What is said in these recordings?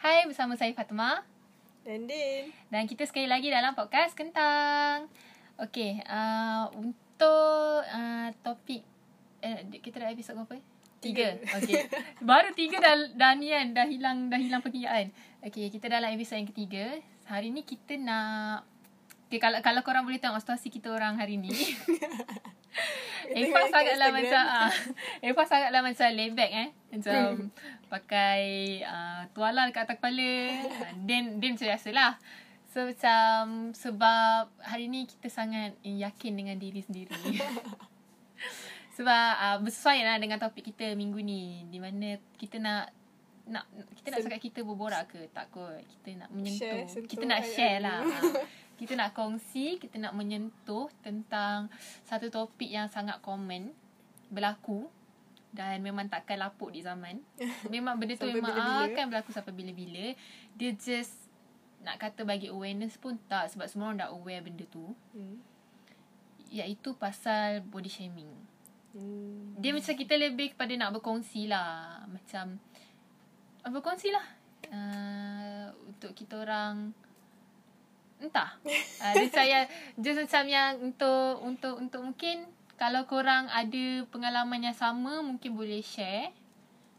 Hai, bersama saya Fatma. Dan Din. Dan kita sekali lagi dalam podcast Kentang. Okey, uh, untuk uh, topik... Uh, kita dah episod berapa? Tiga. Okey. Baru tiga dah, dah ni kan. Dah hilang, dah hilang perkiraan. Okey, kita dalam episod yang ketiga. Hari ni kita nak... Okay, kalau, kalau korang boleh tengok situasi kita orang hari ni. Eva sangatlah macam ah, Eva sangatlah macam laid back eh. Macam pakai uh, tuala dekat atas kepala. Then then macam biasalah. So macam sebab hari ni kita sangat yakin dengan diri sendiri. sebab uh, bersesuaian lah dengan topik kita minggu ni di mana kita nak nak kita nak cakap kita berborak ke tak kot kita nak menyentuh Share, kita nak share lah. Ah, kita nak kongsi kita nak menyentuh tentang satu topik yang sangat common berlaku dan memang takkan lapuk di zaman memang benda tu Sampai memang bila-bila. akan berlaku sampai bila-bila dia just nak kata bagi awareness pun tak sebab semua orang dah aware benda tu Hmm. iaitu pasal body shaming Hmm. dia macam kita lebih kepada nak berkongsi lah. Macam uh, berkongsi lah. Uh, untuk kita orang entah. Uh, dia saya just macam yang untuk untuk untuk mungkin kalau korang ada pengalaman yang sama mungkin boleh share.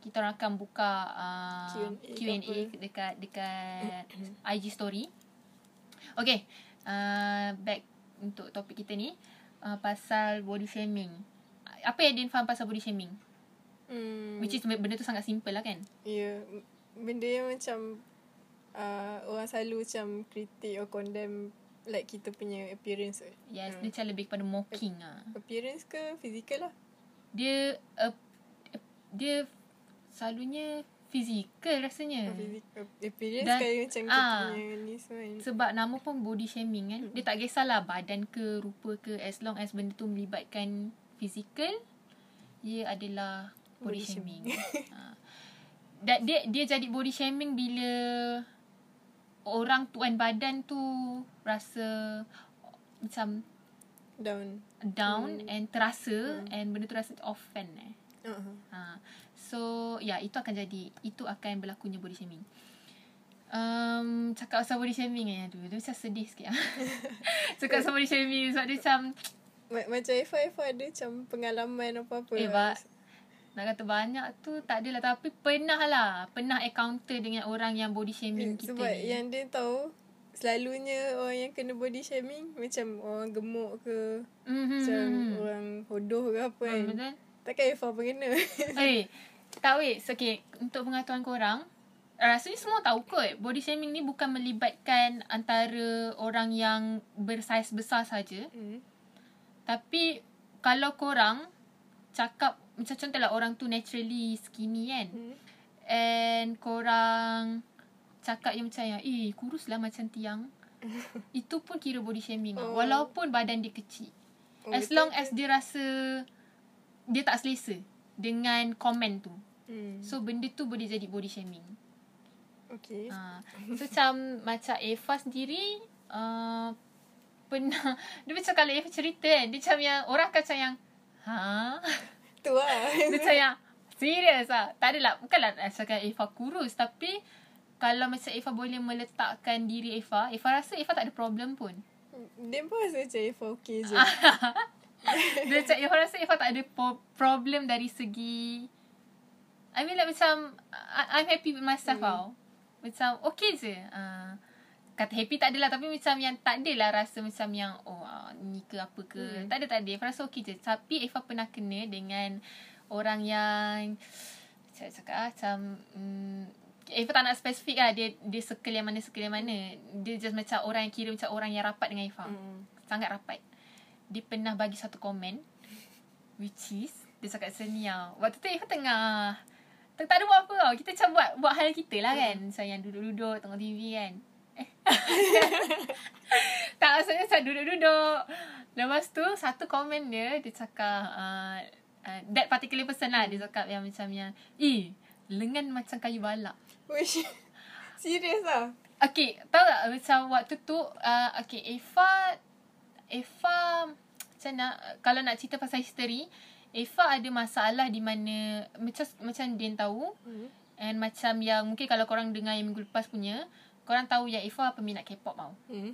Kita orang akan buka uh, Q&A Q&A dekat dekat IG story. Okay. Uh, back untuk topik kita ni uh, pasal body shaming. Apa yang Din faham pasal body shaming? Hmm. Which is benda tu sangat simple lah kan? Ya. Yeah. Benda yang macam uh, orang selalu macam kritik or condemn like kita punya appearance. Yes, Hmm. dia macam lebih kepada mocking lah. Appearance ke physical lah. Dia uh, dia selalunya fizikal rasanya. Hmm. Physical. Appearance Dan- kaya macam kita ah. punya ni semua. kan. Sebab nama pun body shaming kan. Dia tak kisahlah badan ke, rupa ke as long as benda tu melibatkan fizikal, ia adalah body, Body shaming. ha. Dan dia dia jadi body shaming bila orang tuan badan tu rasa macam Down. down and terasa and benda tu rasa offend eh. Uh-huh. Ha. So, ya, itu akan jadi, itu akan berlakunya body shaming. Um, cakap pasal body shaming eh, aduh, dia macam sedih sikit lah. cakap pasal body shaming sebab dia macam, Ma- macam Eva, Eva ada macam pengalaman apa-apa. eh, bak, nak kata banyak tu tak adalah. Tapi pernah lah, pernah encounter dengan orang yang body shaming kita Sebab ni. yang dia tahu Selalunya orang yang kena body shaming Macam orang gemuk ke mm-hmm. Macam orang hodoh ke apa kan Betul? Takkan Eva pun kena Eh, tak wait. So, okay. Untuk pengetahuan korang, rasanya semua tahu kot. Body shaming ni bukan melibatkan antara orang yang bersaiz besar saja. hmm. Tapi kalau korang cakap macam contohlah orang tu naturally skinny kan. Hmm. And korang cakap yang macam yang eh kurus lah macam tiang. Itu pun kira body shaming. Oh. Walaupun badan dia kecil. Oh, As long as dia rasa dia tak selesa dengan komen tu. hmm. So benda tu boleh jadi body shaming. Okay Ha. So macam macam Eva sendiri uh, pernah dia macam kalau Eva cerita kan dia macam yang orang akan macam yang ha Tu lah macam yang serius ah. Tak adalah bukanlah nak cakap Eva kurus tapi kalau macam Eva boleh meletakkan diri Eva, Eva rasa Eva tak ada problem pun. Dia pun rasa macam Eva okay je Dia macam Eva rasa Eva tak ada po- problem dari segi I mean like macam I- I'm happy with myself hmm. tau. Macam okay je. Uh, kata happy tak adalah tapi macam yang tak adalah rasa macam yang oh uh, ni ke apa ke. Hmm. Hmm. Tak ada tak ada. Rasa okay je. Tapi Eva pernah kena dengan orang yang macam cakap ah, macam mm, Eva tak nak spesifik lah dia dia circle yang mana circle yang mana. Dia just macam orang yang kira macam orang yang rapat dengan Eva hmm. sangat rapat. Dia pernah bagi satu komen which is dia cakap seni tau. Waktu tu Eva tengah tak, tak ada buat apa tau. Kita macam buat buat hal kita lah kan. Macam yang duduk-duduk tengok TV kan. Eh. tak maksudnya macam duduk-duduk. Lepas tu satu komen dia dia cakap uh, uh, that particular person lah dia cakap yang macam yang eh lengan macam kayu balak. Wish Serius lah Okay, tahu tak macam waktu tu, uh, okay, Eva, Eva, macam nak, kalau nak cerita pasal history, Eva ada masalah di mana, macam macam Din tahu, hmm. And macam yang mungkin kalau korang dengar yang minggu lepas punya, korang tahu yang Eva peminat K-pop tau. Hmm.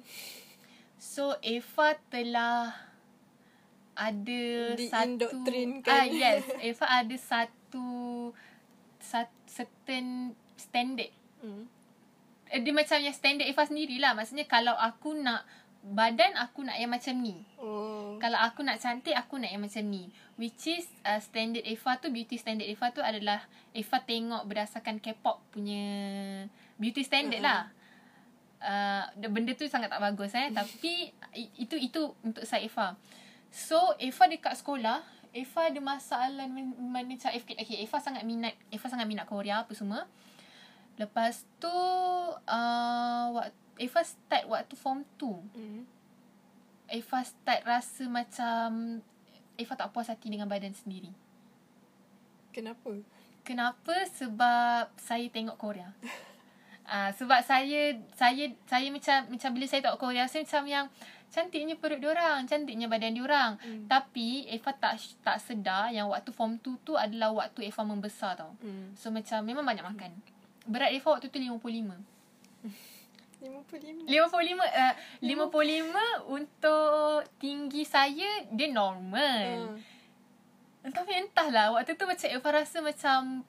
So Eva telah ada satu ah yes Eva ada satu sat, certain standard Hmm. Eh, dia macam yang standard Eva sendirilah maksudnya kalau aku nak badan aku nak yang macam ni Oh. kalau aku nak cantik aku nak yang macam ni which is uh, standard Eva tu beauty standard Eva tu adalah Eva tengok berdasarkan K-pop punya beauty standard Uh-uh. lah uh, benda tu sangat tak bagus eh tapi itu itu untuk saya Eva so Eva dekat sekolah Eva ada masalah mana macam okay, okay, Eva sangat minat Eva sangat minat Korea apa semua lepas tu uh, waktu Eva start waktu form 2 Hmm. Eva start rasa macam Eva tak puas hati dengan badan sendiri. Kenapa? Kenapa? Sebab saya tengok Korea. Ah uh, sebab saya saya saya macam macam bila saya tengok Korea saya macam yang cantiknya perut diorang, cantiknya badan diorang. Hmm. Tapi Eva tak tak sedar yang waktu form 2 tu adalah waktu Eva membesar tau. Hmm. So macam memang banyak makan. Berat Eva waktu tu 55. 55. 55 uh, 55 untuk tinggi saya dia normal. Ah. Tapi entahlah waktu tu macam Eva rasa macam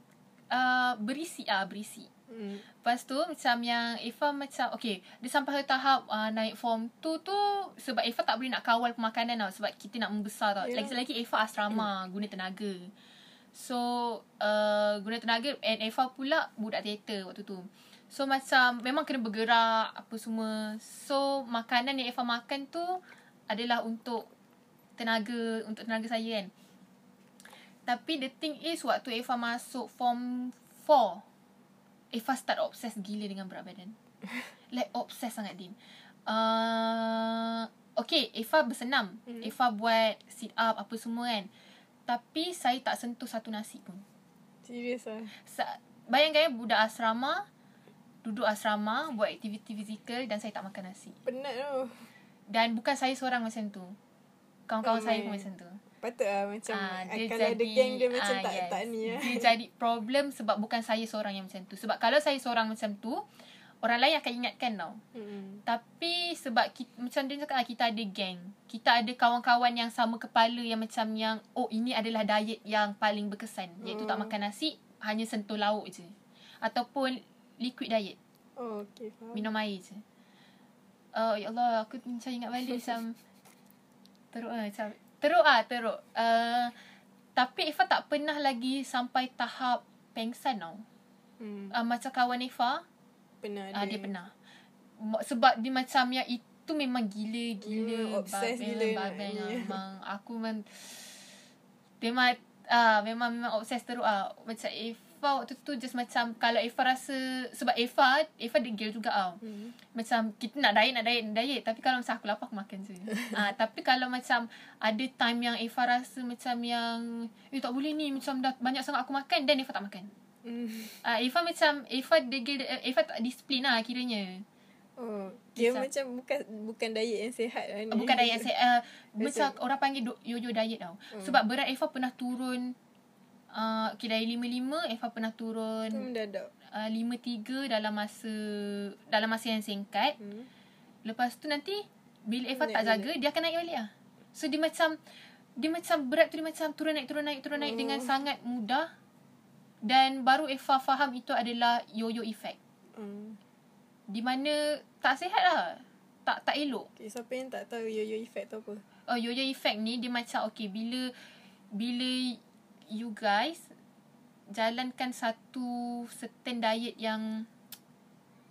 uh, berisi ah berisi. Hmm. Lepas tu macam yang Eva macam okay dia sampai ke tahap uh, naik form 2 tu sebab Eva tak boleh nak kawal pemakanan tau sebab kita nak membesar tau. Ya. Lagi-lagi Eva asrama guna tenaga. So uh, guna tenaga and Eva pula budak teater waktu tu. So macam memang kena bergerak apa semua. So makanan yang Eva makan tu adalah untuk tenaga untuk tenaga saya kan. Tapi the thing is waktu Eva masuk form 4 Eva start obsess gila dengan berat badan. like obsess sangat Din. Uh, okay, Eva bersenam. Hmm. Eva buat sit up apa semua kan. Tapi saya tak sentuh satu nasi pun. Serius ah. Sa- bayangkan ya budak asrama duduk asrama buat aktiviti fizikal dan saya tak makan nasi. Penat tau. Dan bukan saya seorang macam tu. Kawan-kawan saya pun macam tu. Patut lah macam Ah, ah, kalau ada geng dia macam ah, tak tak ni lah. Dia jadi problem sebab bukan saya seorang yang macam tu. Sebab kalau saya seorang macam tu, orang lain akan ingatkan tau. Hmm. Tapi sebab kita, macam dia cakap lah, kita ada geng. Kita ada kawan-kawan yang sama kepala yang macam yang, oh ini adalah diet yang paling berkesan. Iaitu tak Hmm. makan nasi, hanya sentuh lauk je. Ataupun liquid diet, Oh, okay, faham. minum air je. Oh ya Allah, aku macam ingat balik macam teruk lah macam teruk ah teruk. Uh, tapi Eva tak pernah lagi sampai tahap pengsan tau. Hmm. Uh, macam kawan Eva, Pernah Ah ada. dia pernah. Sebab dia macam yang itu memang gila-gila obsess babel, gila memang aku memang memang ah memang memang obsess teruk ah. Macam Eva waktu tu just macam kalau Eva rasa sebab Eva Eva degil juga tau. Hmm. Macam kita nak diet nak diet nak diet tapi kalau macam aku lapar aku makan je. ah tapi kalau macam ada time yang Eva rasa macam yang eh tak boleh ni macam dah banyak sangat aku makan dan Eva tak makan. Hmm. Ah Eva macam Eva degil Eva tak disiplin lah kiranya. Oh, dia Kisah. macam bukan bukan diet yang sihat lah ni. Bukan diet saya uh, Biasa. Macam orang panggil do- yo-yo diet tau Hmm. Sebab berat Eva pernah turun uh, Okay dari 55 Eva pernah Tu turun mendadak. uh, 53 dalam masa Dalam masa yang singkat Hmm. Lepas tu nanti Bila Eva Naik tak jaga Dia akan naik balik lah So dia macam Dia macam berat tu dia macam Turun naik turun naik turun naik Oh. Dengan sangat mudah Dan baru Eva faham itu adalah Yo-yo effect Hmm. Di mana Tak sihat lah Tak tak elok Okay, siapa yang tak tahu yo-yo effect tu apa? Oh, yo-yo effect ni dia macam okay bila bila you guys jalankan satu certain diet yang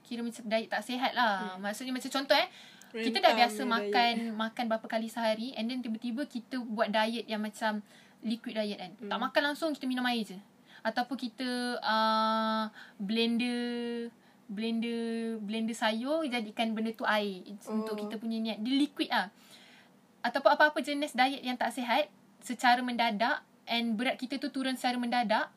kira macam diet tak sihat lah. Hmm. Maksudnya macam contoh eh kita dah Rentang biasa makan diet. makan berapa kali sehari and then tiba-tiba kita buat diet yang macam liquid diet kan. Hmm. Tak makan langsung kita minum air je. Ataupun kita uh, blender blender blender sayur jadikan benda tu air oh. untuk kita punya niat. Dia liquid ah. Ataupun apa-apa jenis diet yang tak sihat secara mendadak and berat kita tu turun secara mendadak.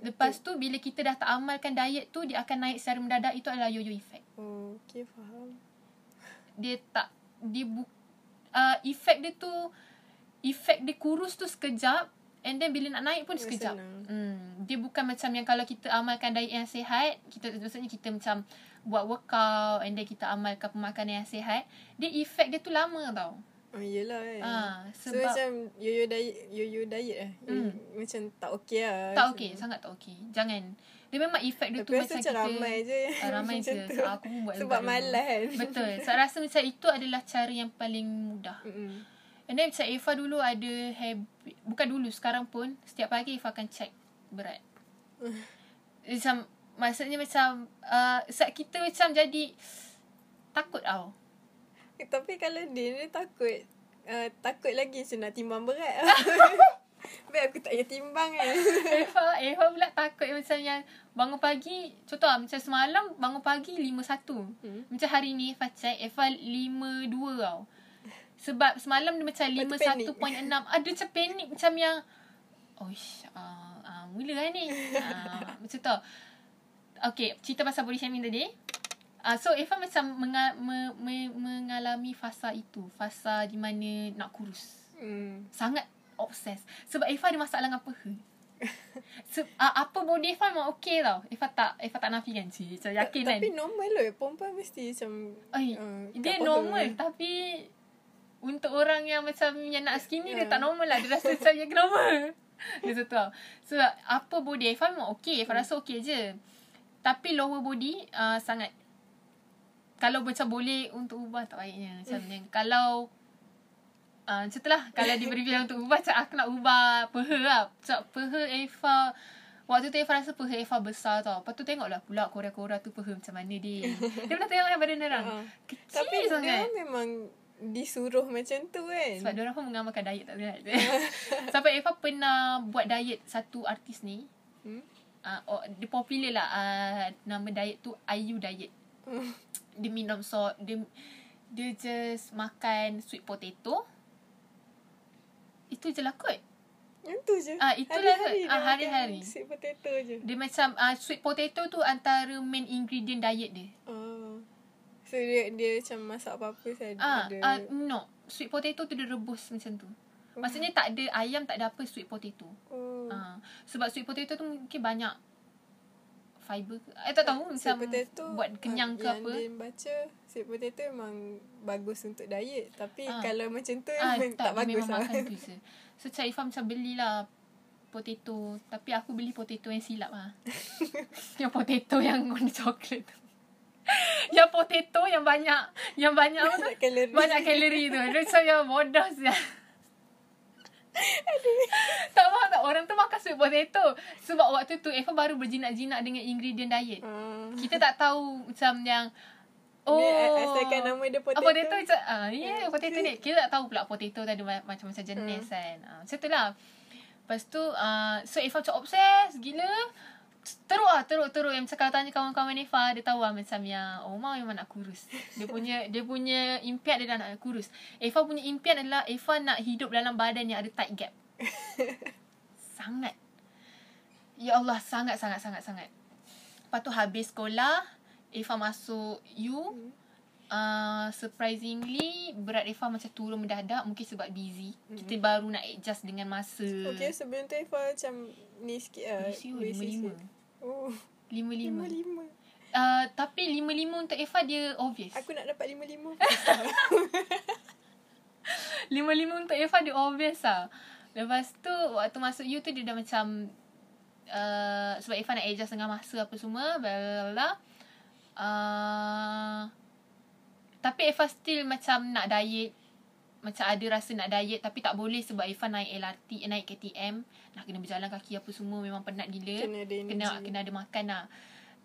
Lepas tu bila kita dah tak amalkan diet tu dia akan naik secara mendadak itu adalah yo-yo effect Oh, okay, faham. dia tak dia bu, uh, efek dia tu efek dia kurus tu sekejap and then bila nak naik pun sekejap. senang. Hmm dia bukan macam yang kalau kita amalkan diet yang sihat, kita maksudnya kita macam buat workout and then kita amalkan pemakanan yang sihat, dia efek dia tu lama tau. Oh yelah kan. Ah, So sebab macam yo-yo diet, yo-yo diet lah. Hmm. Macam tak okey lah. tak okey, sangat tak okey. Jangan. Dia memang efek dia Tapi tu macam kita ramai je. Ah, ramai je. So, aku pun buat Sebab malas kan. Betul. Saya rasa macam itu adalah cara yang paling mudah. Mm-mm. And then macam Eva dulu ada habit Bukan dulu Sekarang pun Setiap pagi Eva akan check Berat Macam Maksudnya macam uh, kita macam jadi Takut tau Tapi kalau dia, dia takut. Uh, takut lagi macam nak timbang berat. Baik aku tak payah timbang kan. Eva Eva pula takut macam yang Bangun pagi Contoh lah Macam semalam Bangun pagi 5.1 Hmm. Macam hari ni Eva check Eva 5.2 tau Sebab semalam dia macam Lepas tu 51.6 Ada macam panik Macam yang Oish uh, uh, Mula lah ni uh, Macam tu Okay Cerita pasal body shaming tadi uh, So Eva macam menga- me- me- Mengalami fasa itu Fasa di mana Nak kurus. Hmm. Sangat obses Sebab Eva ada masalah dengan peha. Se- uh, Apa body Eva memang okay tau. Eva tak Eva tak nafikan cik Macam yakin kan? Tapi normal lah. Perempuan mesti macam... Ay, uh, dia normal. peha. Tapi Untuk orang yang macam Yang nak skinny yeah. dia Ya. tak normal lah. Dia rasa macam yang kenapa? Dia satu tau. So apa body Eva memang okay Eva rasa okay je. Tapi lower body uh, Sangat Kalau macam boleh Untuk ubah tak baiknya? Macam yang Kalau uh, Macam tu lah. Kalau diberi pilihan untuk ubah Macam aku nak ubah Peha lah. Macam peha Eva Waktu tu Eva rasa peha Eva besar tau. Lepas tu tengoklah pula Kora-kora tu peha macam mana dia. Dia pernah tengok kan badan orang. Kecil Tapi sangat. dia memang disuruh macam tu kan. Sebab dia orang pun mengamalkan diet tak sihat Sampai Eva pernah buat diet Satu artis ni. Hmm? uh, oh, Dia popular lah. Uh, Nama diet tu IU diet. Hmm. Dia minum so Dia dia just makan sweet potato Itu je lah kot Yang tu je. Ah, itulah Hari-hari kot. dia Ah, hari-hari. makan Sweet potato je. Dia macam uh, Sweet potato tu antara main ingredient diet dia Oh. So dia dia macam masak apa-apa saya Ah, ada. uh, no. Sweet potato tu dia rebus macam tu. Maksudnya tak ada ayam, tak ada apa sweet potato. oh. Ah, sebab sweet potato tu mungkin banyak fiber ke. Eh tak tahu macam potato buat kenyang ke yang apa. Yang dia baca sweet potato memang bagus untuk diet tapi Ah. kalau macam tu Ah, memang tak, tak, bagus memang lah. makan tu je. So Cik Ifah macam belilah potato. Tapi aku beli potato yang silap lah. yang potato yang warna coklat tu. yang potato yang banyak yang banyak apa tu? Banyak kalori. Banyak kalori tu. Dia macam yang bodoh saja. tak faham tak? Orang tu makan sweet potato. Sebab waktu tu Eva baru berjinak-jinak Dengan ingredient diet. Ah. Kita tak tahu Macam yang Oh. asalkan nama dia potato. Ah, potato macam ah, Ya yeah, potato ni. Kita tak tahu pula Potato tu ada ma- macam-macam jenis Hmm. kan. Ah, Macam tu lah. Lepas tu uh, So Eva macam obses Gila Teruk lah teruk teruk Yang kalau tanya kawan-kawan Eva Dia tahu lah macam yang Omar memang nak kurus Dia punya Dia punya impian dia dah nak kurus Eva punya impian adalah Eva nak hidup dalam badan yang ada tight gap Sangat Ya Allah sangat sangat sangat sangat Lepas tu habis sekolah Eva masuk U Uh, surprisingly berat Eva macam turun mendadak mungkin sebab busy. Kita baru nak adjust dengan masa. Okay sebelum tu Eva macam ni sikit lah. Ratio Weight 55. sikit. Oh. 55. Lima lima. Uh, tapi 55 untuk Eva dia obvious. Aku nak dapat lima lima. 55 untuk Eva dia obvious lah. Lepas tu waktu masuk U tu dia dah macam uh, sebab Eva nak adjust dengan masa apa semua bla bla bla. Uh, tapi Eva still macam nak diet macam ada rasa nak diet tapi tak boleh sebab Eva naik LRT eh, naik KTM nak kena berjalan kaki apa semua memang penat gila Kena ada energy. kena kena ada makan lah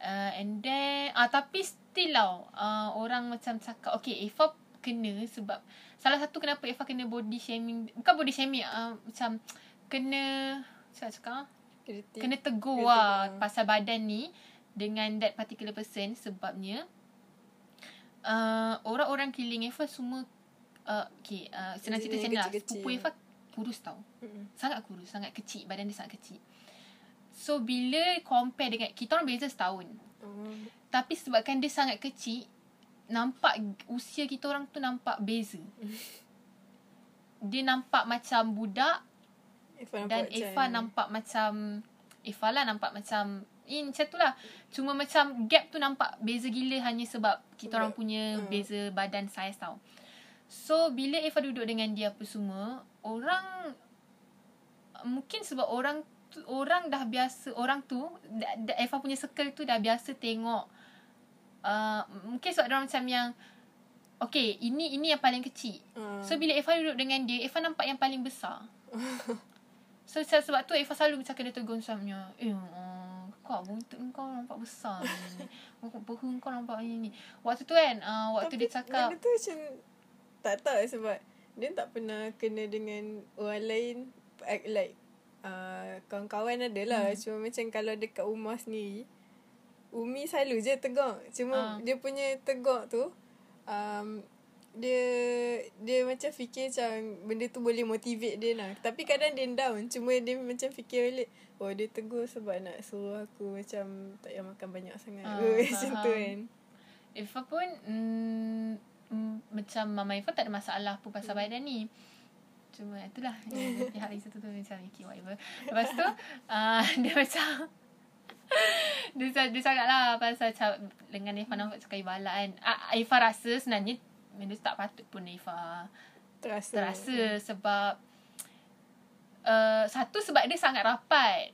uh, and then ah uh, tapi still tau uh, orang macam cakap okay Eva kena sebab salah satu kenapa Eva kena body shaming bukan body shaming uh, macam kena nak cakap ah? Kritik. kena tegur Kena lah pasal badan ni dengan that particular person sebabnya uh, orang-orang keliling Eva semua uh, okay uh, senang cerita macam ni lah sepupu Eva kurus tau. Mm-mm. sangat kurus sangat kecil. Badan dia sangat kecil. So bila compare dengan kita orang beza setahun. Oh. tapi sebabkan dia sangat kecil nampak usia kita orang tu nampak beza. Dia nampak macam budak Eva nampak dan macam Eva nampak macam Eva lah nampak macam Eh macam tu lah. Cuma macam gap tu nampak beza gila Hanya sebab kita orang punya Hmm. beza badan saiz tau So bila Eva duduk dengan dia apa semua Orang Mungkin sebab orang tu, Orang dah biasa Orang tu Eva punya circle tu dah biasa tengok. Uh, Mungkin sebab orang macam yang Okay ini ini yang paling kecil. Ah. So bila Eva duduk dengan dia Eva nampak yang paling besar. So se- sebab tu Eva selalu macam kena tegur macamnya Eh uh, kau buntut kau nampak besar ni? Pehu kau nampak ni ni. Waktu tu kan uh, Waktu Tapi dia cakap Benda tu macam Tak tahu lah sebab Dia tak pernah kena dengan Orang lain act Like uh, Kawan-kawan ada lah hmm. Cuma macam kalau dekat rumah sendiri Umi selalu je tegur Cuma Ah. dia punya tegur tu um, dia dia macam fikir macam benda tu boleh motivate dia lah. Tapi kadang dia down. Cuma dia macam fikir balik. Oh dia tegur sebab nak suruh aku macam tak payah makan banyak sangat. Uh, macam tu kan. Eva pun mm, mm, Macam Mama Eva tak ada masalah pun Pasal badan ni. Cuma itulah Pihak lagi satu tu Macam okay whatever. Lepas tu uh, Dia macam dia, dia cakap lah Pasal macam Dengan Eva nampak cakap Ibalat kan. Uh, Eva rasa sebenarnya Benda tu tak patut pun Eva. Terasa. Terasa Sebab uh, Satu sebab dia sangat rapat.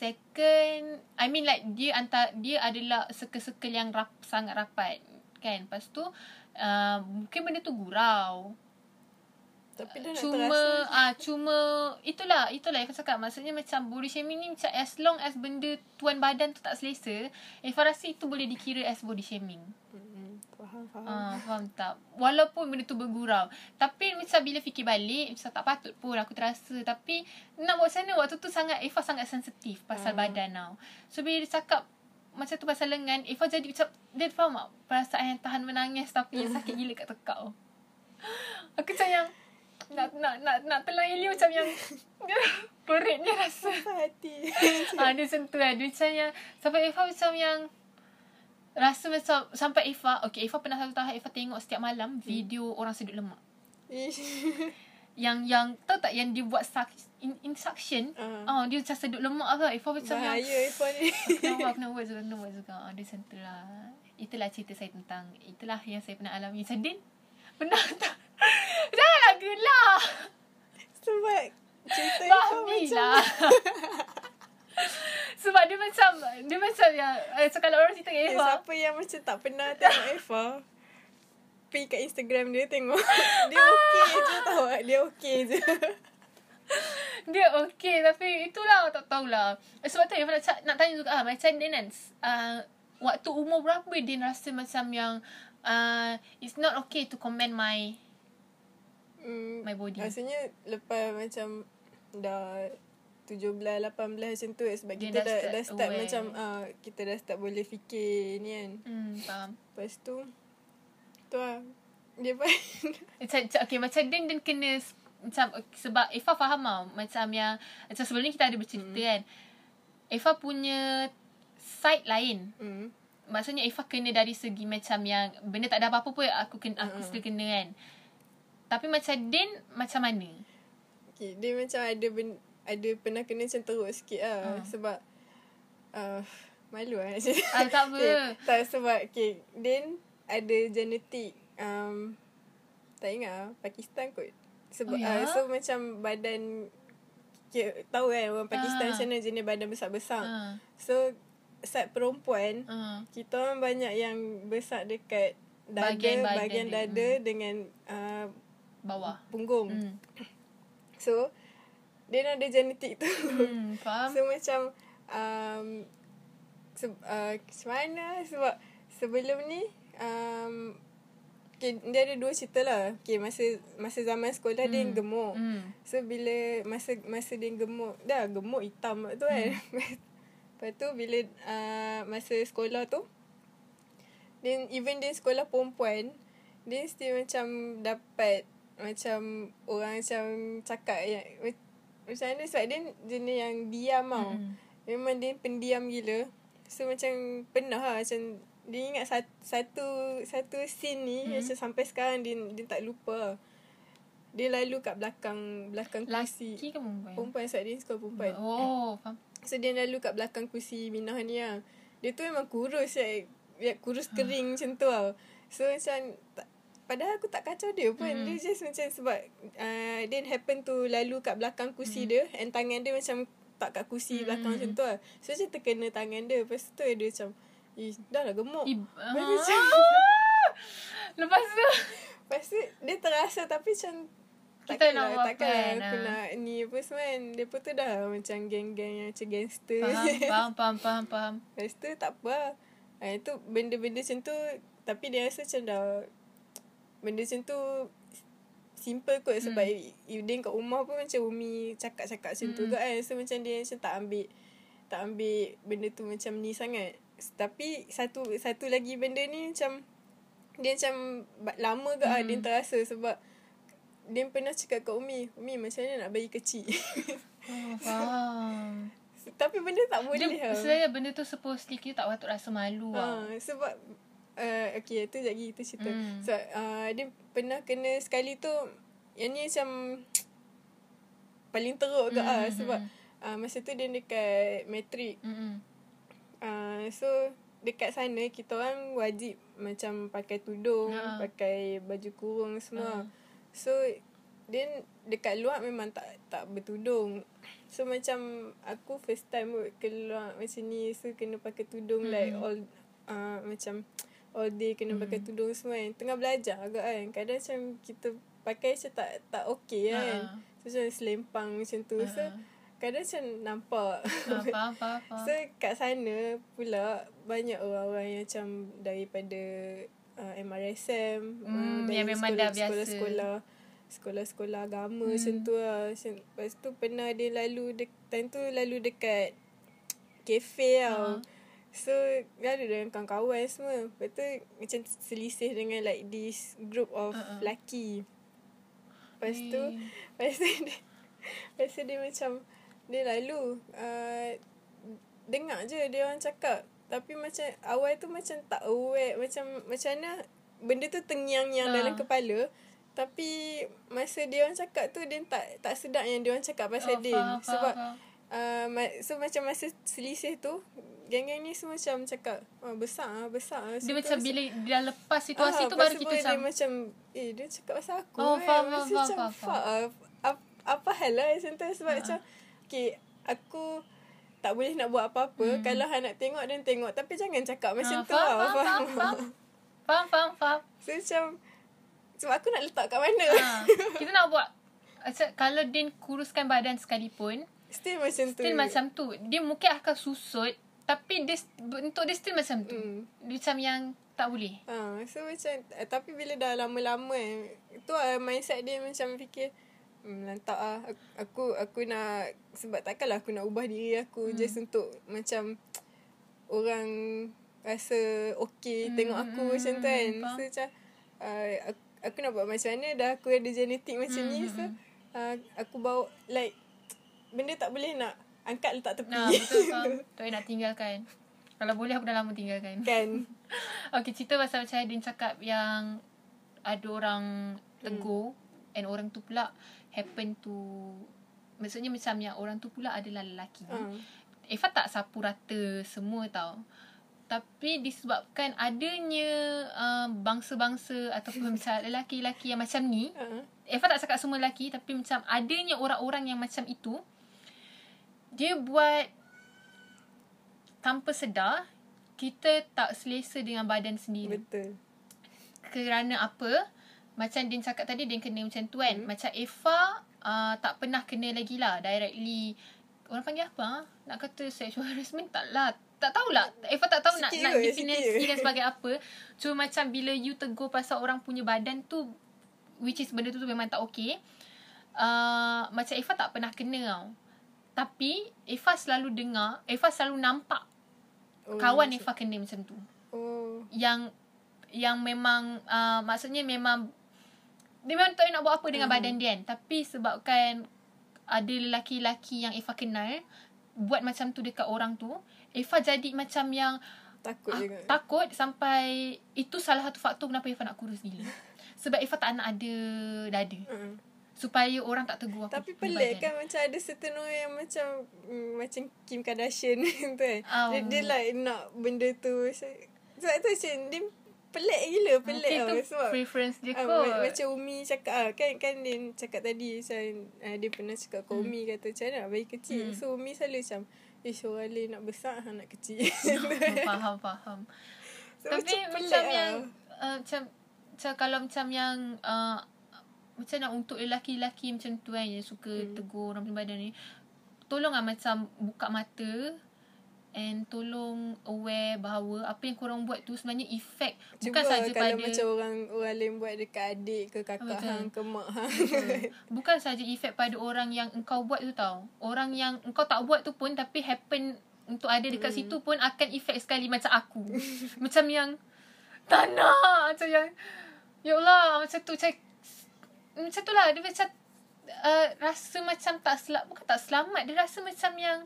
Second I mean like Dia antar Dia adalah Circle-circle yang rap, Sangat rapat Kan Lepas tu uh, Mungkin benda tu gurau Tapi nak Cuma terasa. ah uh, Cuma Itulah Itulah Eva cakap Maksudnya macam Body shaming ni macam As long as benda Tuan badan tu tak selesa Eva rasa itu boleh dikira As body shaming Hmm, faham, faham. Ah, faham tak? Walaupun benda tu bergurau. Tapi macam bila fikir balik, macam tak patut pun aku terasa. Tapi nak buat mana? Waktu tu sangat, Eva sangat sensitif pasal Ah. badan tau. So bila dia cakap macam tu pasal lengan, Eva jadi macam, dia faham tak? Perasaan yang tahan menangis tapi yang sakit gila kat tekak. Aku macam yang, nak nak nak nak telan Ili macam yang perit dia rasa. Hati. Ah, dia sentuh lah. Dia macam yang, sampai Eva macam yang, rasa macam, sampai Eva, okay, Eva pernah satu tahap, Eva tengok setiap malam video orang sedut lemak. Yang, yang, tahu tak yang dia buat suck, in, in suction, Ah. ah, dia macam sedut lemak. Eva macam yang, Bahaya iPhone ni. Kenapa aku nak buat juga, nak buat juga. Ah, dia sentuh lah. Itulah cerita saya tentang, itulah yang saya pernah alami. Macam Din, pernah tak? Janganlah gelak. Sebab cerita Fahmi macam lah. Sebab dia macam, dia macam yang, eh, so kalau orang cerita dengan Eh, Eva, siapa yang macam tak pernah tengok Eva Pergi kat Instagram dia tengok Dia okey je tau Dia okey je Dia okay Tapi itulah Tak tahulah Sebab tu Eva nak, nak tanya juga ah, Macam dia kan uh, Waktu umur berapa Dia rasa macam yang uh, It's not okay to comment my hmm, My body. Rasanya lepas macam Dah 17, 18 macam tu Sebab Dia kita dah dah, start dah start aware. macam uh, Kita dah start boleh fikir ni kan hmm, Faham Lepas tu Tu lah Dia pun okay, macam Din Din kena macam sebab Eva faham tau macam yang macam sebelum ni kita ada bercerita hmm. kan Eva punya side lain hmm. maksudnya Eva kena dari segi macam yang benda tak ada apa-apa pun aku kena aku Mm-mm. still kena kan tapi macam Din macam mana Okay, dia macam ada ben, ada pernah kena macam teruk sikit lah. Hmm. Sebab uh, malu lah cakap. Ah, tak apa. Okay, tak sebab okay, Din ada genetik um, tak ingat lah, Pakistan kot. Sebab Oh, ya? uh, so macam badan okay, tahu kan orang Pakistan macam mana jenis badan besar-besar. ha So side perempuan ha kita orang banyak yang besar dekat dada Bahagian bahagian, bahagian dia, dada dengan uh, bawah. punggung. hmm. So dia ada genetik tu. hmm faham. So macam um, se, uh, macam mana? Sebab sebelum ni um, okay, dia ada dua cerita lah. Okay, masa masa zaman sekolah hmm. dia yang gemuk. hmm So bila masa masa dia gemuk, dah gemuk hitam tu kan. Lepas tu bila uh, masa sekolah tu then even dia sekolah perempuan dia still macam dapat macam orang macam cakap yang macam mana sebab dia jenis yang diam tau. Hmm. Memang dia pendiam gila. So macam pernah lah macam dia ingat satu satu, satu scene ni hmm. macam sampai sekarang dia dia tak lupa. Dia lalu kat belakang belakang kursi. laki ke perempuan Perempuan sebab dia sekolah perempuan. oh faham So dia lalu kat belakang kursi Minah ni lah. Dia tu memang kurus ya. Ya kurus kering macam tu tau. So macam tak, padahal aku tak kacau dia pun. Mm. Dia just macam sebab uh, dia happen to lalu kat belakang kursi dia and tangan dia macam tak kat kursi belakang macam tu lah. So macam terkena tangan dia. Lepas tu dia macam Ih, dah lah gemuk. Lepas tu Ah. macam Lepas tu Lepas tu dia terasa tapi macam Kita nak takkanlah- buat takkanlah apa kan, aku ah. nak ni apa semua kan. Dia pun tu dah macam geng-geng yang macam gangster. faham, faham, faham, faham, faham. Lepas tu tak apa lah. Ha, itu benda-benda macam tu tapi dia rasa macam dah benda macam tu simple kot sebab hmm. you dia kat rumah pun macam Umi cakap-cakap macam tu Hmm. kot kan. So macam dia macam tak ambil tak ambil benda tu macam ni sangat. Tapi satu satu lagi benda ni macam dia macam lama ke hmm. ah dia terasa sebab dia pernah cakap kat Umi, Umi macam mana nak bayi kecil. Oh, faham. Tapi benda tak boleh Dia, lah. sebenarnya benda tu supposedly kita tak patut rasa malu Ha, lah. sebab uh, okay tu lagi tu cerita. Hmm. So uh, dia pernah kena sekali tu yang ni macam paling teruk ke ah Hmm, sebab uh, masa tu dia dekat matrik. Mm-mm. Uh, so dekat sana kita orang wajib macam pakai tudung, Ha. pakai baju kurung semua. Ha. So dia dekat luar memang tak tak bertudung. So macam aku first time keluar macam ni so kena pakai tudung Hmm. like all uh, macam all day kena pakai tudung semua kan. Tengah belajar agak kan. Kadang macam kita pakai macam tak tak okey kan. Ha. So macam selempang macam tu. So Ha. Kadang macam nampak. Ah, faham, faham, faham. So kat sana pula banyak orang-orang yang macam daripada uh, MRSM Hmm, uh, yang memang dah biasa. sekolah-sekolah sekolah-sekolah agama hmm. macam tu lah. Macam, lepas tu pernah dia lalu dek, time tu lalu dekat kafe tau. Ha. So lalu dengan kawan-kawan semua. Lepas tu macam selisih dengan like this group of ha. lelaki. Lepas tu. Lepas tu dia Lepas tu dia macam Dia lalu uh, Dengar je dia orang cakap Tapi macam Awal tu macam tak aware Macam Macam mana Benda tu tengyang-nyang Ha. dalam kepala Tapi Masa dia orang cakap tu Dia tak tak sedap yang dia orang cakap pasal Oh, Din faham, faham, Sebab faham. uh, So macam masa selisih tu Geng-geng ni semua macam cakap oh, Besar lah Besar lah Dia macam bila dia lepas situasi Ah, tu baru kita macam dia macam eh dia cakap pasal aku Oh, kan. faham, faham, macam faham, fuck ah, ap- apa hal lah macam tu sebab Ha. macam okay aku tak boleh nak buat apa-apa Hmm. kalau hang nak tengok dan tengok tapi jangan cakap macam Ah, tu faham, lah faham, faham, faham. Faham, faham, faham. so macam sebab aku nak letak kat mana ha. Kita nak buat macam kalau Din kuruskan badan sekalipun still macam tu Still macam tu Dia mungkin akan susut Tapi dia, bentuk dia still macam tu Hmm. Dia macam yang tak boleh Ha, so macam eh, tapi bila dah lama-lama eh, tu lah mindset dia macam fikir hmm, lantak ah aku, aku nak sebab takkanlah aku nak ubah diri aku hmm. just untuk macam orang rasa okey Hmm, tengok aku hmm, macam tu kan. faham. so macam uh, aku, aku nak buat macam mana dah aku ada genetik macam ni. Hmm, so uh, aku bawa like benda tak boleh nak angkat letak tepi. Nah betul faham. Tak boleh nak tinggalkan. Kalau boleh aku dah lama tinggalkan. Kan. Okay cerita pasal macam Din cakap yang Ada orang tegur And orang tu pula Happen to Maksudnya macam yang orang tu pula adalah lelaki uh, Eva tak sapu rata semua tau. Tapi disebabkan adanya uh, bangsa-bangsa ataupun macam lelaki-lelaki yang macam ni. uh, Eva tak cakap semua lelaki tapi macam adanya orang-orang yang macam itu. Dia buat tanpa sedar kita tak selesa dengan badan sendiri. betul Kerana apa? Macam Din cakap tadi Din kena macam tu kan. Hmm. Macam Eva uh, tak pernah kena lagi lah directly. Orang panggil apa? ah? Nak kata sexual harassment tak lah. Tak tahulah. Eva tak tahu nak Sikit nak definisikan sikit. sebagai apa. Cuma macam bila you tegur pasal orang punya badan tu which is benda tu, tu memang tak okay. Uh, macam Eva tak pernah kena tau. Tapi Eva selalu dengar, Eva selalu nampak oh, kawan macam- Eva kena macam tu oh yang yang memang uh, maksudnya memang dia memang tak nak buat apa dengan Hmm. badan dia kan tapi sebabkan ada lelaki-lelaki yang Eva kenal buat macam tu dekat orang tu Eva jadi macam yang takut ah, juga takut sampai itu salah satu faktor kenapa Eva nak kurus gila sebab Eva tak nak ada dada so supaya orang tak tegur aku. Tapi pelik kan macam ada certain orang yang macam mm, macam Kim Kardashian tu kan. Oh. Dia, dia like nak benda tu. Sebab tu macam dia pelik gila pelik Mungkin tau. tu Sebab preference dia Ah, kot. ma- macam Umi cakap ah, kan kan dia cakap tadi macam ah, dia pernah cakap ke Umi kata macam nak bayi kecil. Hmm. So Umi selalu macam eh orang lain nak besar hang nak kecil. faham faham. so, Tapi pelik macam lah. yang uh, macam macam kalau macam yang uh, macam nak untuk lelaki-lelaki macam tu kan yang suka hmm. tegur orang punya badan ni tolonglah macam buka mata and tolong aware bahawa apa yang korang buat tu sebenarnya efek bukan saja kalau pada macam orang orang lain buat dekat adik ke kakak Betul. hang ke mak hang. bukan saja efek pada orang yang engkau buat tu tau. Orang yang engkau tak buat tu pun tapi happen untuk ada dekat situ pun akan efek sekali macam aku. macam yang tak nak. Macam yang ya Allah macam tu macam macam tu lah dia macam uh, rasa macam tak selamat bukan tak selamat dia rasa macam yang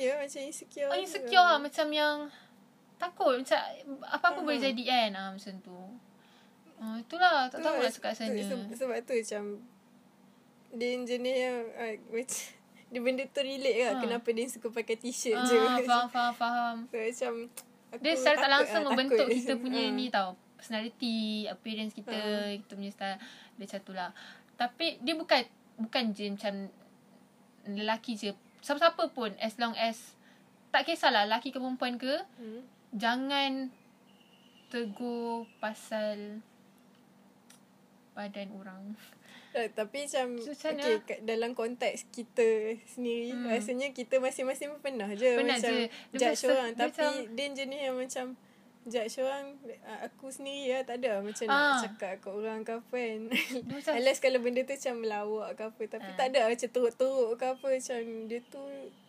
ya macam insecure. oh, insecure lah. lah macam yang takut macam apa-apa Faham. boleh jadi kan ah, macam tu. Uh, itulah tak tahu nak lah, cakap sana. Sebab, sebab tu macam dia jenis yang uh, macam dia benda tu relate kan Ha. kenapa dia suka pakai t-shirt Ah, je. faham faham faham. So, macam aku Dia secara tak langsung lah, membentuk takut. kita punya Ah. ni tau. Personality, appearance kita, Ha. kita punya style. Dia macam tu lah. Tapi dia bukan bukan je macam lelaki je. Siapa-siapa pun as long as tak kisahlah lelaki ke perempuan ke, Hmm. jangan tegur pasal badan orang. Eh, tapi macam So, macam okay, kat, dalam konteks kita sendiri Hmm. rasanya kita masing-masing pun pernah je Pernah macam je. Judge orang tapi macam- dia jenis yang macam judge orang ah, aku sendiri lah tak ada macam Ah. nak cakap kat orang ke apa kan macam Unless kalau benda tu macam melawak ke apa Tapi Ah. tak ada macam teruk-teruk ke apa Macam dia tu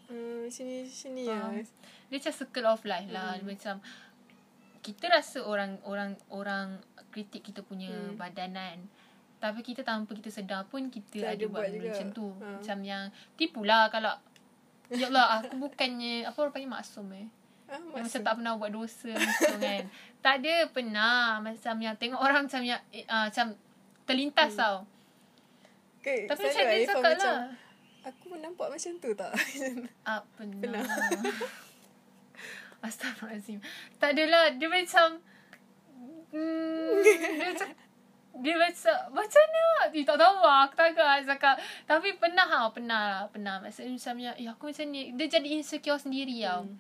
uh, Sini sini Faham. lah Dia macam circle of life lah. Hmm. macam kita rasa orang orang orang kritik kita punya Hmm. badanan. Tapi kita tanpa kita sedar pun kita Kita ada, ada buat juga. macam tu. Ha. Macam yang tipulah kalau Ya Allah, aku bukannya apa orang panggil maksum eh. Ah, Yang macam maksud, tak pernah buat dosa macam kan. Tak ada pernah macam yang tengok orang macam yang uh, macam terlintas Hmm. tau. ke, Tapi macam dia cakap macam, lah. Aku nampak macam tu tak Ah, pernah. Pernah. Astagfirullahaladzim. Tak adalah. Dia macam... Hmm, dia macam... Dia macam... Macam mana? Eh, tak tahu lah. Aku tak agak cakap. Tapi pernah lah. Pernah lah. Pernah. Maksudnya macam yang... Eh, aku macam ni. Dia jadi insecure sendiri tau. Hmm.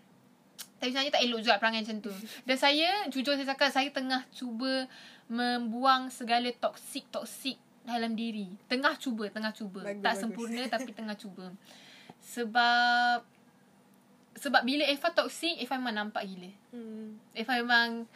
Tapi sebenarnya tak elok juga perangai macam tu. Dan saya, jujur saya cakap, saya tengah cuba membuang segala toksik-toksik dalam diri. Tengah cuba, tengah cuba. Bagus, tak bagus. sempurna tapi tengah cuba. Sebab sebab bila Eva toksik, Eva memang nampak gila. hmm. Eva memang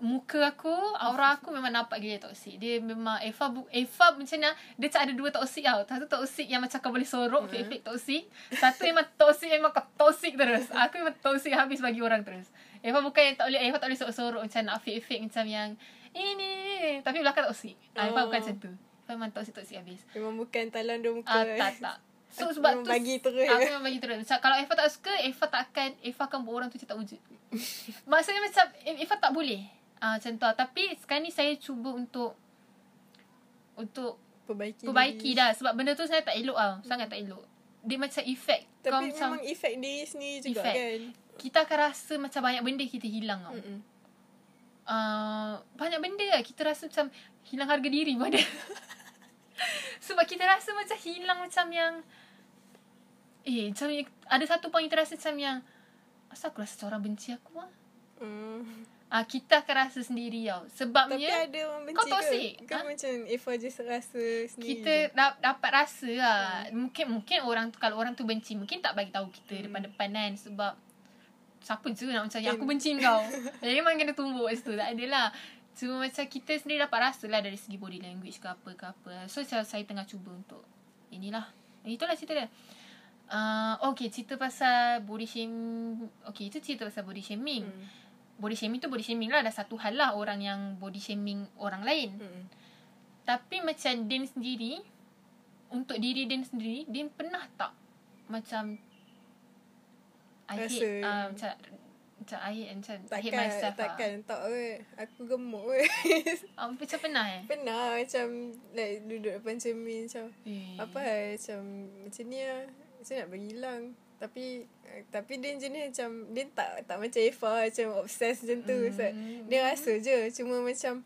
muka aku, aura aku memang nampak gila toksik. Dia memang Eva bu, Eva macam mana dia tak ada dua toksik tau. Satu toksik yang macam kau boleh sorok, Hmm. fake-fake toksik. Satu memang toksik memang kau toksik terus. Aku memang toksik habis bagi orang terus. Eva bukan yang tak boleh Eva tak boleh sorok-sorok macam nak fake-fake macam yang ini ni, ni. tapi belakang toksik. Oh. Eva bukan macam tu. Eva memang toksik-toksik habis. Memang bukan talan dua muka Ah tak tak. So Aku sebab tu bagi terus. Aku memang bagi terus. Macam kalau Eva tak suka, Eva tak akan Eva akan buat orang tu macam tak wujud. Maksudnya macam Eva tak boleh. Ah macam tu. lah. Tapi sekarang ni saya cuba untuk untuk Perbaiki perbaiki diri. dah sebab benda tu saya tak elok ah. Sangat tak elok. Dia macam efek kau Tapi macam memang efek diri sendiri juga Efek. kan kita akan rasa macam banyak benda kita hilang tau. Mm-mm. Uh, banyak benda lah kita rasa macam hilang harga diri pada sebab kita rasa macam hilang macam yang eh macam ada satu point kita rasa macam yang asal aku rasa macam orang benci aku ah Hmm. Uh, kita akan rasa sendiri tau Tapi sebabnya ada orang benci kau toxic, ke? Kan ha? macam Eva just rasa sendiri kita da- dapat rasa lah mungkin mungkin orang tu kalau orang tu benci mungkin tak bagi tahu kita Hmm. depan-depan kan sebab siapa je nak macam yang aku Kan. benci kau Eh, memang kena tumbuk kat situ tak adalah cuma macam kita sendiri dapat rasa lah dari segi body language ke apa ke apa so saya, saya tengah cuba untuk inilah itulah cerita dia Uh, okay, cerita pasal body shaming. Okay, itu cerita pasal body shaming. Hmm. Body shaming tu body shaming lah. Dah satu hal lah orang yang body shaming orang lain. Hmm. Tapi macam Din sendiri Untuk diri Din sendiri Din pernah tak Macam I Rasa- hate uh, Macam Macam I macam I hate Takkan, myself takkan. Tak weh. Aku gemuk weh. lah. Um, macam pernah eh? Pernah macam like duduk depan cermin macam Eh. apa lah macam macam ni lah. Macam nak bagi hilang. Tapi eh, tapi dia jenis macam dia tak tak macam Eva macam obses macam tu. Mm. So, dia rasa je cuma macam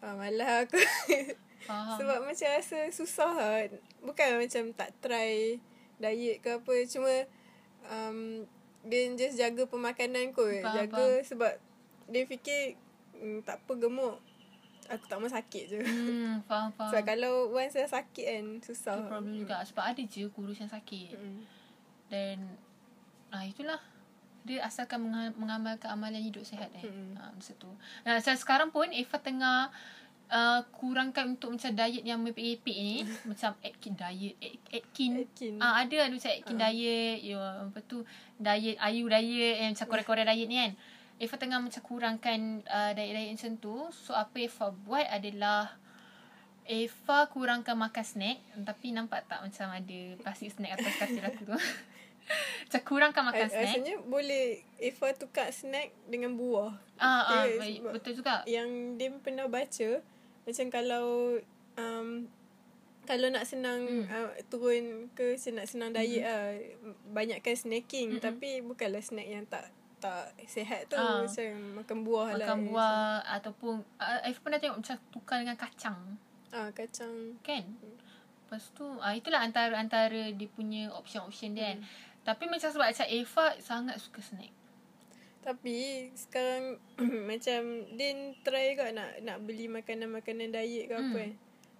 ah, malah aku Faham. sebab macam rasa susah lah. Bukan macam tak try diet ke apa. Cuma um, dia just jaga pemakanan kot. Faham, jaga sebab dia fikir mm, tak apa gemuk. Aku tak mau sakit je. Hmm, faham, faham. Sebab kalau once dah sakit kan susah. Itu problem juga. Sebab ada je kurus yang sakit. Mm. Dan ah itulah dia asalkan menga- mengamalkan amalan hidup sihat eh. Mm-mm. Ha, masa tu. Nah, saya sekarang pun Eva tengah uh, kurangkan untuk macam diet yang merepek-repek ni. macam Atkin diet, At- Atkin. Atkin. Ah ada ada macam Atkin diet, ya apa tu diet Ayu diet yang macam Korea-Korea diet ni kan. Eva tengah macam kurangkan uh, diet-diet macam tu. So apa Eva buat adalah Eva kurangkan makan snack tapi nampak tak macam ada plastik snack atas katil aku tu. macam kurangkan makan Ra- snack. Rasanya boleh Eva tukar snack dengan buah. Ah, ah baik, sebab- betul juga. Yang dia pernah baca macam kalau um, kalau nak senang Hmm. mm. uh, turun ke macam nak senang diet mm. lah banyakkan snacking Mm-mm. tapi bukanlah snack yang tak tak sihat tu Ah. macam makan buah lah Makan buah ataupun uh, I've pernah tengok macam tukar dengan kacang ah kacang kan. Lepas tu ah itulah antara antara dia punya option-option dia kan. Tapi macam sebab macam Eva sangat suka snack. tapi sekarang macam Din try kot nak nak beli makanan-makanan diet ke apa Hmm. kan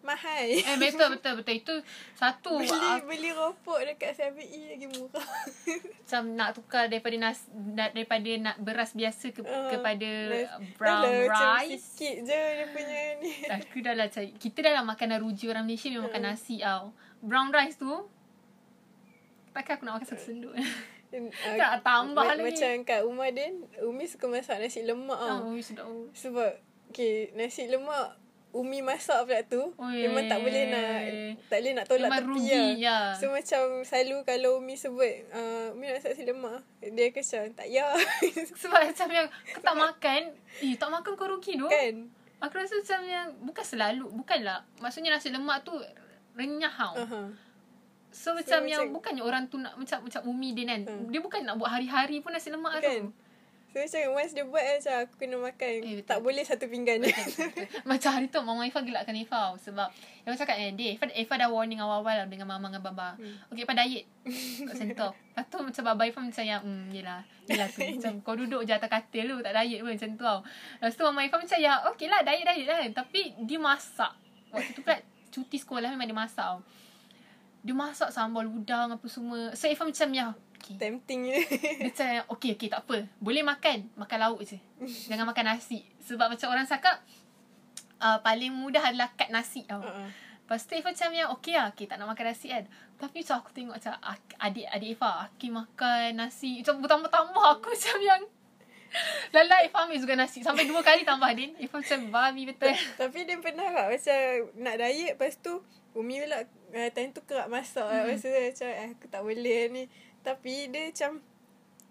mahal. Eh betul betul betul. Itu satu beli ah, beli ropok dekat 7E lagi murah. macam nak tukar daripada nas da- daripada nak beras biasa ke, Ah, kepada dah- brown dah lah, macam rice. sikit je dia punya ni. Aku dah lah cari. Kita dah lah makanan rujuk orang Malaysia Memang makan nasi tau Brown rice tu Takkan aku nak makan satu senduk Ah, Tak tambah ma- lagi. Macam kat rumah Din Umi suka masak nasi lemak tau. Oh, sedap. Sebab Okay Nasi lemak Umi masak pula tu Oh, Memang tak boleh nak Tak boleh nak tolak Memang tepi rugi lah. ya. So macam Selalu kalau Umi sebut uh, Umi nak masak nasi lemak Dia akan macam Tak ya Sebab macam yang Kau tak makan? Eh tak makan kau rugi tu Kan? Aku rasa macam yang Bukan selalu Bukanlah. Maksudnya nasi lemak tu Renyah tau. Uh-huh. So, macam macam- yang Bukannya orang tu nak Macam macam umi dia kan? Hmm. Dia bukan nak buat hari-hari pun Nasi lemak Kan tu So macam once dia buat Macam aku kena makan. Eh, betul. Tak boleh satu pinggan. Je Macam hari tu Mama Ifah gelakkan Ifah Sebab Yang cakap kan Dia Ifah, Ifah dah warning awal-awal Dengan Mama dengan Baba. Hmm. Okay Ifah diet. Kat sentor Lepas tu macam Baba Ifah macam yang Hmm yelah Yelah tu. Macam kau duduk je atas katil tu Tak diet pun macam tu tau. Lepas tu Mama Ifah macam ya Okay lah diet-diet lah Tapi dia masak. Waktu tu pula Cuti sekolah memang dia masak tau Dia masak sambal udang Apa semua. So Ifah macam ya Okay Tempting je. Dia macam Okay okay tak apa. Boleh makan. Makan lauk je. Jangan makan nasi. Sebab macam orang cakap uh, Paling mudah adalah cut nasi tau. Uh-uh. Lepas tu Ifah macam yang Okay lah. Okay, Tak nak makan nasi kan. Tapi macam aku tengok macam ak- Adik-adik Ifah Aki makan nasi. Macam bertambah-tambah Aku macam yang Lala Ifah ambil juga nasi. Sampai dua kali tambah Din. Ifah macam babi betul. Tapi dia pernah tak Macam nak diet Lepas tu Umi pula uh, Time tu kerap masak hmm. Lepas tu dia macam eh, Aku tak boleh ni Tapi dia macam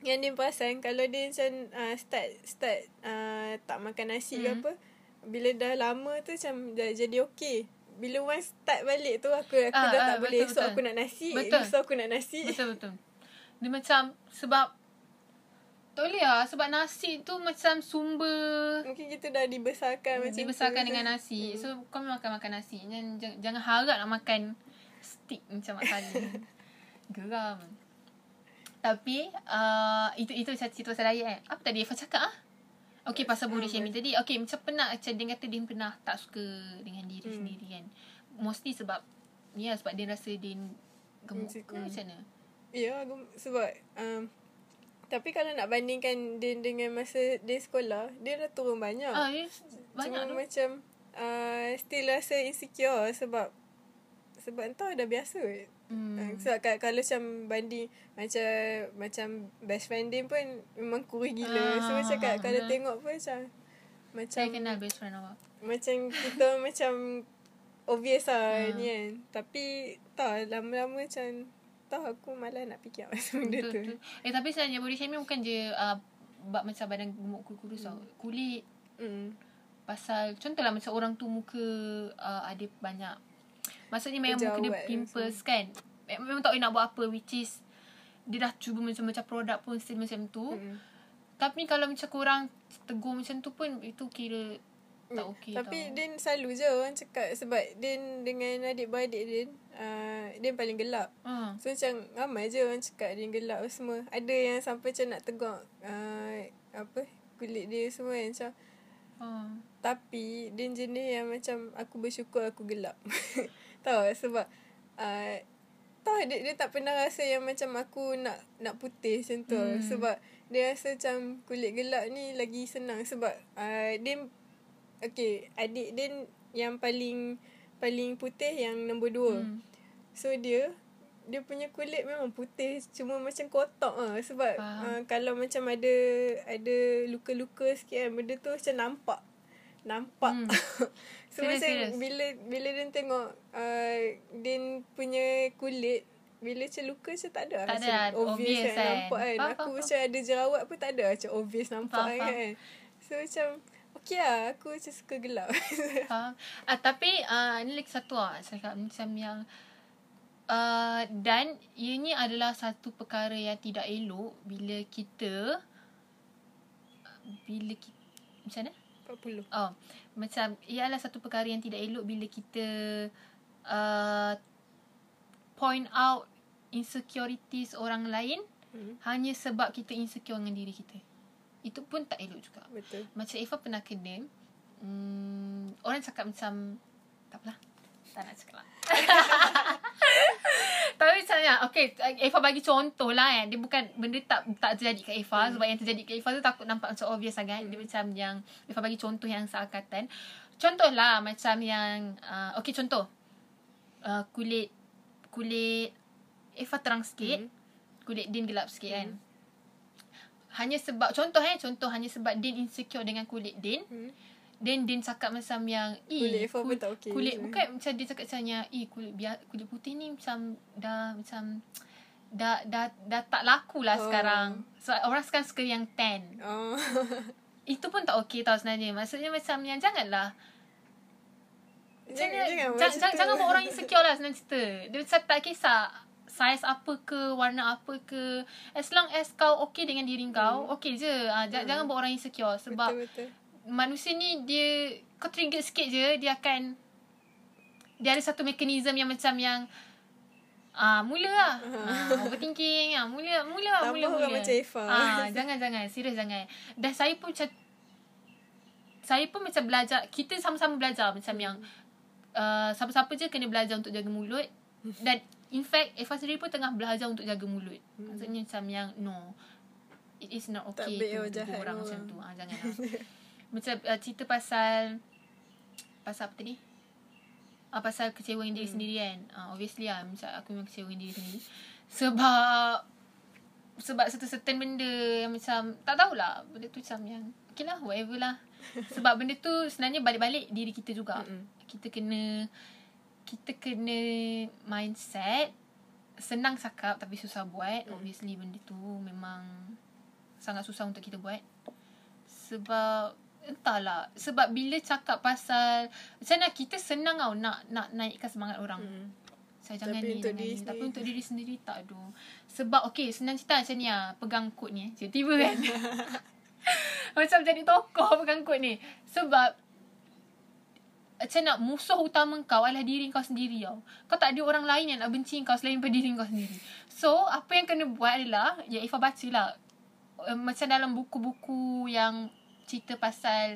Yang dia perasan Kalau dia macam uh, Start Start uh, Tak makan nasi hmm. ke Hmm. apa Bila dah lama tu Macam dah jadi okey bila once start balik tu Aku, aku Ah, dah ah, tak boleh betul, Esok betul. aku nak nasi Betul. Esok aku nak nasi Betul-betul Dia macam Sebab Tak boleh lah Sebab nasi tu macam sumber Mungkin kita dah dibesarkan macam Dibesarkan tu. dengan nasi. So kau memang akan makan nasi. Jangan, jangan, jangan harap nak makan stick macam Mak Salih. Geram. Tapi uh, itu itu cerita pasal diet eh. Apa tadi Eva cakap ah? Okay pasal body shaming tadi. Okay macam pernah macam dia kata dia pernah tak suka dengan diri Hmm. sendiri kan. Mostly sebab lah sebab dia rasa dia gemuk ke macam mana. Ya, aku- sebab um, tapi kalau nak bandingkan dia dengan masa dia sekolah, dia dah turun banyak. Ah, dia banyak Cuma tu. macam uh, still rasa insecure sebab sebab entah dah biasa. Hmm. Hmm. Sebab so, kalau macam banding macam macam best friend dia pun memang kurus gila. Ah, so macam kat, kalau betul. tengok pun macam macam Saya kenal best friend awak. macam kita macam obvious lah Hmm. ni kan. Tapi tak lama-lama macam tak aku malas nak fikir pasal benda Betul, tu. betul. Eh tapi sebenarnya body shaming bukan je uh, bab macam badan gemuk kurus tau. Kulit Mm. pasal contohlah macam orang tu muka uh, ada banyak maksudnya memang muka dia pimples kan Mem- memang tak boleh nak buat apa which is dia dah cuba macam-macam produk pun still macam tu Mm. tapi kalau macam korang tegur macam tu pun itu kira tak okey Hmm. Tapi tau Din selalu je orang cakap sebab Din dengan adik-beradik Din, uh, Din paling gelap. ha. So macam ramai je orang cakap Din gelap semua. Ada yang sampai macam nak tegur uh, apa kulit dia semua yang macam ha. tapi Din jenis yang macam aku bersyukur aku gelap. tahu sebab uh, tahu dia, dia tak pernah rasa yang macam aku nak nak putih macam tu. Hmm. Hmm. Sebab dia rasa macam kulit gelap ni lagi senang sebab uh, Din Okay, adik Din yang paling paling putih yang nombor dua. Hmm. So dia dia punya kulit memang putih cuma macam kotak ah sebab Faham. uh, kalau macam ada ada luka-luka sikit kan benda tu macam nampak. Nampak. Hmm. so Serious, macam serious. bila bila dia tengok uh, Din punya kulit bila macam luka macam tak ada Tak macam ada, obvious, obvious kan, kan. nampak kan Faham, aku faham, macam ada jerawat pun tak ada macam obvious nampak Faham, faham. kan so macam okay lah aku macam suka gelap Faham. Ah, tapi uh, ni lagi satu lah cakap macam yang uh, dan ianya adalah satu perkara yang tidak elok bila kita bila kita macam mana? 40 Oh, macam ia adalah satu perkara yang tidak elok bila kita uh, point out insecurities orang lain hmm. hanya sebab kita insecure dengan diri kita. Itu pun tak elok juga. betul. Macam Eva pernah kena hmm, Orang cakap macam Tak apalah Tak nak cakap lah. Tapi misalnya Okay Eva bagi contoh lah kan. Dia bukan Benda tak tak terjadi kat Eva. Hmm. Sebab yang terjadi kat Eva tu Takut nampak macam obvious sangat hmm. Dia macam yang Eva bagi contoh yang seakatan Contoh lah Macam yang uh, Okay contoh. Uh, Kulit Kulit Eva terang sikit. Hmm. Kulit Din gelap sikit kan hanya sebab contoh eh contoh hanya sebab Din insecure dengan kulit Din hmm. then Din cakap macam yang "Eh, Kulit Eva pun tak okey kulit je." bukan macam dia cakap macam yang eh kulit biar, kulit putih ni macam dah macam dah dah dah tak laku lah Oh. sekarang sebab orang sekarang suka yang tan oh. itu pun tak okey tau sebenarnya maksudnya macam yang janganlah macam jangan, jangan, jangan, jangan, jangan, buat orang insecure lah senang cerita. Dia macam tak kisah saiz apa ke, warna apa ke. As long as kau okay dengan diri kau, okay je. Ha, hmm. Jangan buat orang insecure. Sebab Betul-betul manusia ni dia, kau trigger sikit je, dia akan, dia ada satu mekanisme yang macam yang, Ah, mula lah. Ah, overthinking. Ah, mula, mula, lah, Tambah mula, mula. macam Eva. Ah, jangan, jangan. Serius jangan. Dan saya pun macam, saya pun macam belajar, kita sama-sama belajar macam yang, uh, siapa-siapa je kena belajar untuk jaga mulut. Dan in fact, Eva sendiri pun tengah belajar untuk jaga mulut. Maksudnya macam yang, no. It is not Tak okay baik to jahat orang macam tu. Ah, jangan lah. macam uh, cerita pasal, pasal apa tadi? Ah, pasal kecewa dengan diri hmm. sendiri kan. Ah, obviously lah. Macam aku memang kecewa dengan diri sendiri. Sebab, sebab satu certain benda yang macam, tak tahulah. Benda tu macam yang, okay lah, whatever lah. Sebab benda tu sebenarnya balik-balik diri kita juga. Mm-mm. Kita kena, kita kena mindset. Senang cakap tapi susah buat. Obviously benda tu memang sangat susah untuk kita buat. Sebab entahlah sebab bila cakap pasal macam mana kita senang tau nak nak naikkan semangat orang. Hmm. Saya jangan Tapi ni untuk diri ni. Tapi untuk diri sendiri tak ada. Sebab okey senang cerita macam ni lah. Pegang kod ni. Tiba-tiba kan. macam jadi tokoh pegang kod ni. Sebab macam nak musuh utama kau adalah diri kau sendiri tau. Kau tak ada orang lain yang nak benci kau selain daripada diri kau sendiri. So, apa yang kena buat adalah, ya Ifah baca lah. Uh, macam dalam buku-buku yang cerita pasal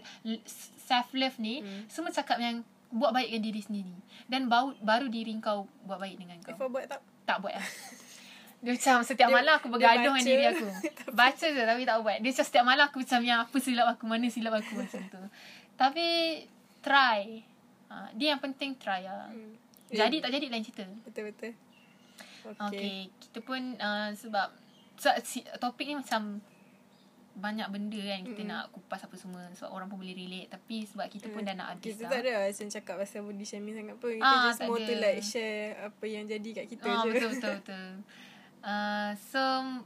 self-love ni, Hmm. semua cakap yang buat baik dengan diri sendiri. Dan baru, baru diri kau buat baik dengan kau. Eva buat tak? Tak buat lah. Dia macam setiap Dia- malam aku bergaduh dengan diri aku. Baca je tapi tak buat. Dia macam setiap malam aku macam yang apa silap aku, mana silap aku macam tu. Tapi try. Ha, dia yang penting try lah. Hmm. Jadi tak jadi lain cerita. Betul-betul. Okay. Okay. okay. Kita pun uh, sebab so, si, topik ni macam banyak benda kan kita Mm-mm. nak kupas apa semua sebab orang pun boleh relate tapi sebab kita pun dah nak habis Kita dah. tak ada lah macam cakap pasal body shaming sangat pun. Kita Ah, just more ada. to like share apa yang jadi kat kita Ah, je. betul betul betul. Uh, so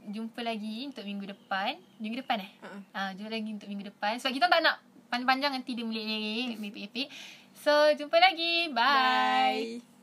jumpa lagi untuk minggu depan. Minggu depan eh? Ha. Uh, jumpa lagi untuk minggu depan. Sebab kita tak nak panjang-panjang nanti dia melek-melek, melek So jumpa lagi. Bye. Bye.